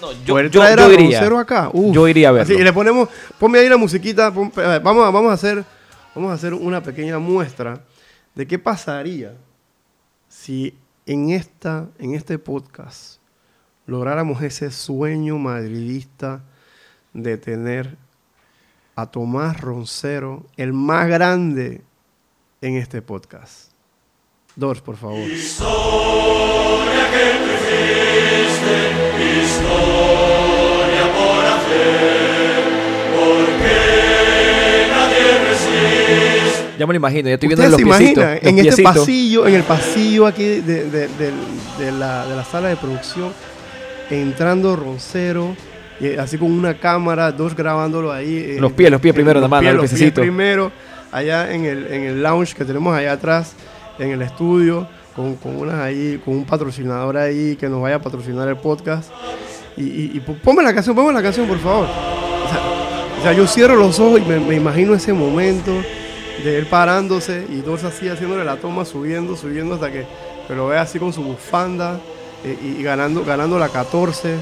No, poder traer a Roncero acá. Uf. Yo iría a verlo. Así, y le ponemos, ponme ahí la musiquita. pon- a ver, vamos, a, vamos, a hacer, vamos a hacer una pequeña muestra de qué pasaría si en, esta, en este podcast lográramos ese sueño madridista de tener a Tomás Roncero, el más grande en este podcast. Dors, por favor. Ya me lo imagino, ya estoy viendo ¿Ustedes los se piecitos. los en este pasillo, en el pasillo aquí de, de- de- de la, de la sala de producción, entrando Roncero, y así con una cámara, dos grabándolo ahí. eh, Los pies, los pies en- primero, los nada más, pies, no, los los pies primero, allá en el, en el lounge que tenemos allá atrás, en el estudio, con, con unas ahí, con un patrocinador ahí que nos vaya a patrocinar el podcast. Y, y, ponme la canción, ponme la canción, por favor. O sea, o sea, yo cierro los ojos y me, me imagino ese momento de él parándose y dos así haciéndole la toma, subiendo, subiendo hasta que, que lo vea así con su bufanda eh, y, y ganando, ganando la 14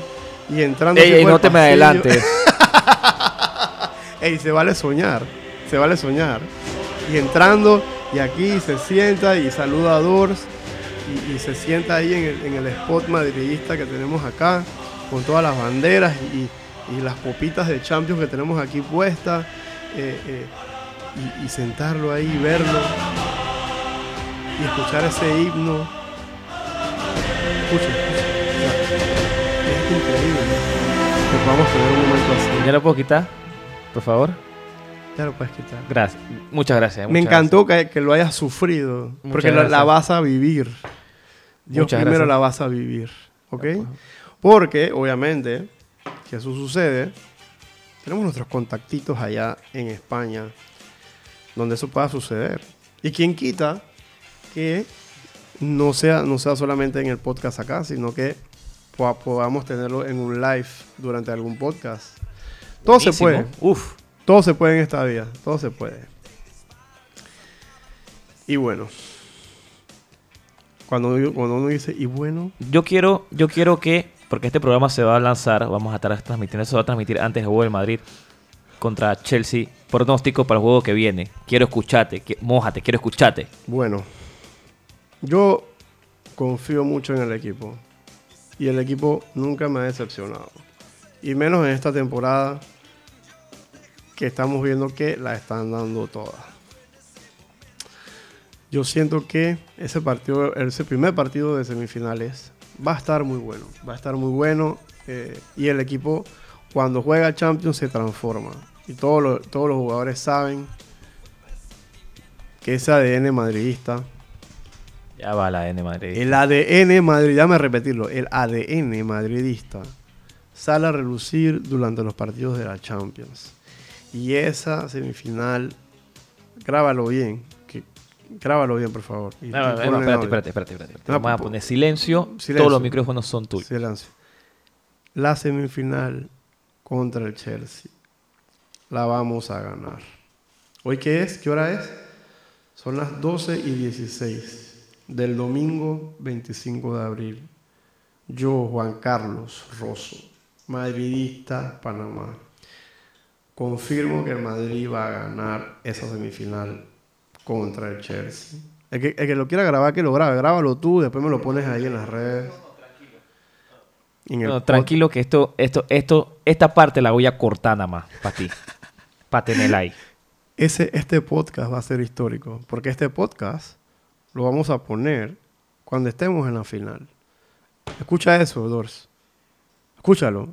y entrando. Ey, ey, no te me adelantes. Ey, se vale soñar, se vale soñar. Y entrando, y aquí se sienta y saluda a Dors, y, se sienta ahí en el, spot madridista que tenemos acá, con todas las banderas y, las copitas de Champions que tenemos aquí puestas, eh, eh, y, sentarlo ahí, verlo, y escuchar ese himno. O sea, es increíble que podamos tener un momento así. ¿Ya lo puedo quitar? Por favor. Ya lo puedes quitar. Gracias. Muchas gracias. Me muchas encantó que, que lo hayas sufrido. Muchas porque la, vas a vivir. Dios Muchas primero gracias. la vas a vivir. ¿Ok? Porque, obviamente, que eso sucede. Tenemos nuestros contactitos allá en España. Donde eso pueda suceder. Y quien quita que no sea, no sea solamente en el podcast acá, sino que poda- podamos tenerlo en un live durante algún podcast. Todo se puede. Uf. Todo se puede en esta vida, todo se puede. Y bueno, cuando, cuando uno dice, y bueno, Yo quiero, yo quiero que, porque este programa se va a lanzar, vamos a estar transmitiendo, se va a transmitir antes del juego del Madrid contra Chelsea. Pronóstico para el juego que viene. Quiero escucharte, que, mójate, quiero escucharte. bueno, yo confío mucho en el equipo. Y el equipo nunca me ha decepcionado. Y menos en esta temporada que estamos viendo que la están dando toda. Yo siento que ese partido, ese primer partido de semifinales va a estar muy bueno. Va a estar muy bueno. eh, y el equipo, cuando juega Champions, se transforma. Y todos los, todos los jugadores saben que ese ADN madridista, Ya va la N Madrid. el ADN madrid, dame repetirlo, el ADN madridista sale a relucir durante los partidos de la Champions. Y esa semifinal, grábalo bien, que, grábalo bien, por favor. Y- No, y no, no, ponlo en espérate, espérate, espérate, espérate. Vamos a po- poner silencio. silencio. Todos los micrófonos son tuyos. Silencio. La semifinal contra el Chelsea. La vamos a ganar. ¿Hoy qué es? ¿Qué hora es? Son las 12 y 16 del domingo 25 de abril. Yo, Juan Carlos Rosso, madridista Panamá, confirmo que el Madrid va a ganar esa semifinal contra el Chelsea. El que, el que lo quiera grabar, que lo grabe. Grábalo tú, después me lo pones ahí en las redes. En No, tranquilo que esto, esto, esto, esta parte la voy a cortar nada más para ti. para tenerla ahí. Ese, este podcast va a ser histórico, porque este podcast lo vamos a poner cuando estemos en la final. Escucha eso, Dors. Escúchalo.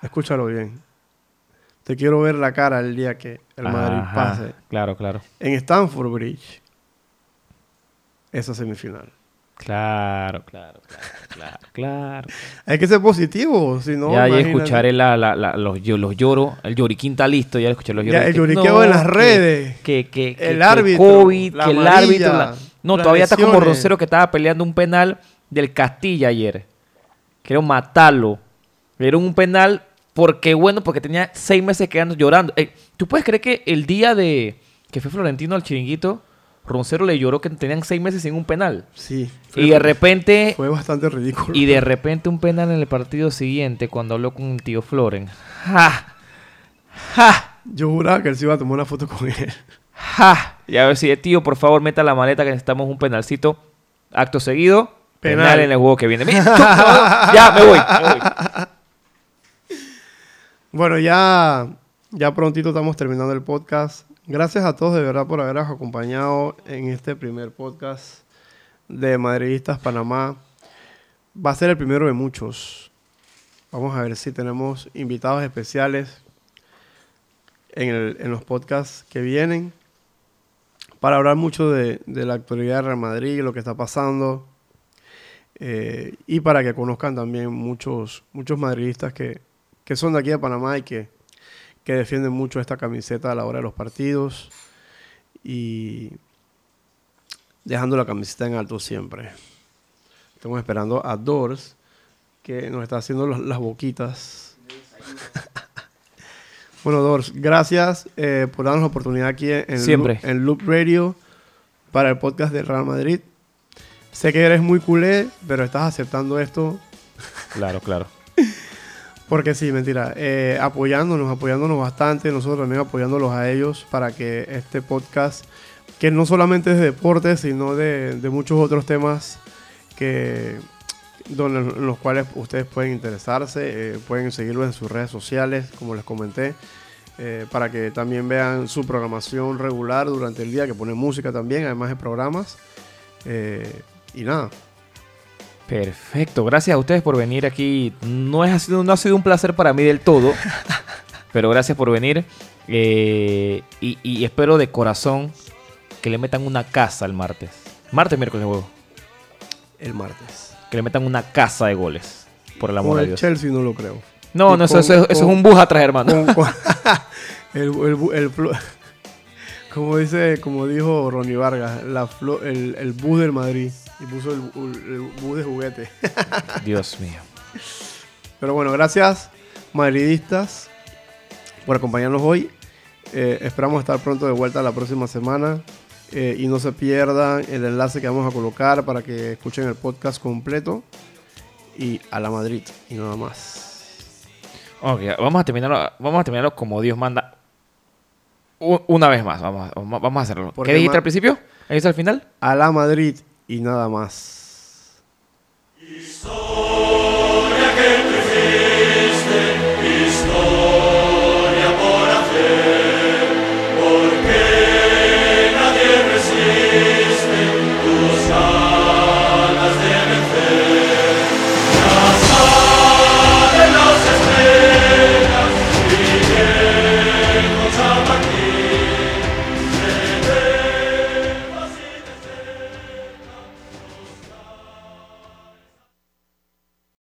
Escúchalo bien. Te quiero ver la cara el día que el Madrid Ajá, pase Claro, claro. en Stamford Bridge. Esa semifinal. Claro, claro, claro, claro, claro. Hay que ser positivo, si no. ya, ya imagínate. escucharé la, la- la- los, los lloros. El lloriquín está listo, ya escuché los Ya, lloros. el que- lloriqueo en las redes. Que, que, que- El que árbitro, COVID, que el árbitro. No, todavía está como. Rosero que estaba peleando un penal del Castilla ayer. Quería matarlo. Dieron un penal porque, bueno, porque tenía seis meses quedando llorando. Eh, ¿Tú puedes creer que el día de que fue Florentino al chiringuito, Roncero le lloró que tenían seis meses sin un penal? Sí. Y de repente Fue bastante ridículo. y de repente un penal en el partido siguiente cuando habló con el tío Floren. ¡Ja! ¡Ja! Yo juraba que él se iba a tomar una foto con él. ¡Ja! Y a ver si, tío, por favor, meta la maleta que necesitamos un penalcito. Acto seguido, penal, Penal. en el juego que viene. Mira, ya, me voy, me voy. Bueno, ya, ya prontito estamos terminando el podcast. Gracias a todos de verdad por habernos acompañado en este primer podcast de Madridistas Panamá. Va a ser el primero de muchos. Vamos a ver si tenemos invitados especiales en, los podcasts que vienen para hablar mucho de, de la actualidad de Real Madrid, lo que está pasando, eh, y para que conozcan también muchos, muchos madridistas que, que son de aquí de Panamá y que, que defienden mucho esta camiseta a la hora de los partidos y dejando la camiseta en alto siempre. Estamos esperando a Doors, que nos está haciendo los- las boquitas. bueno, Doors, gracias eh, por darnos la oportunidad aquí en, Siempre. Loop, en Loop Radio para el podcast del Real Madrid. Sé que eres muy culé, pero estás aceptando esto Claro, claro. porque sí, mentira. eh, apoyándonos, apoyándonos bastante, nosotros también apoyándolos a ellos para que este podcast, que no solamente es de deporte, sino de, muchos otros temas que donde, en los cuales ustedes pueden interesarse, eh, pueden seguirlos en sus redes sociales, como les comenté, eh, para que también vean su programación regular durante el día, que pone música también, además de programas. Y nada, Perfecto, gracias a ustedes por venir aquí. No, es, ha sido, no ha sido un placer para mí del todo, pero gracias por venir. Eh, y, y espero de corazón que le metan una casa el martes. Martes, miércoles, huevo. el martes. Que le metan una casa de goles. Por el amor Con de el Dios. Chelsea no lo creo. No, Y no, eso, con- eso- es un bus atrás, hermano. con- el, el, como dice, como dijo Ronnie Vargas, la flo- el, el bus del Madrid. Y puso el, el bus de juguete. Dios mío. Pero bueno, gracias, madridistas, por acompañarnos hoy. Eh, esperamos estar pronto de vuelta la próxima semana. Eh, y no se pierdan el enlace que vamos a colocar para que escuchen el podcast completo. Y a la Madrid, y nada más. Ok, vamos a terminarlo, vamos a terminarlo como Dios manda. Una vez más, vamos, a- vamos a hacerlo. ¿Por ¿Qué dijiste al principio? ¿Ahí está al final? A la Madrid y nada más. Historia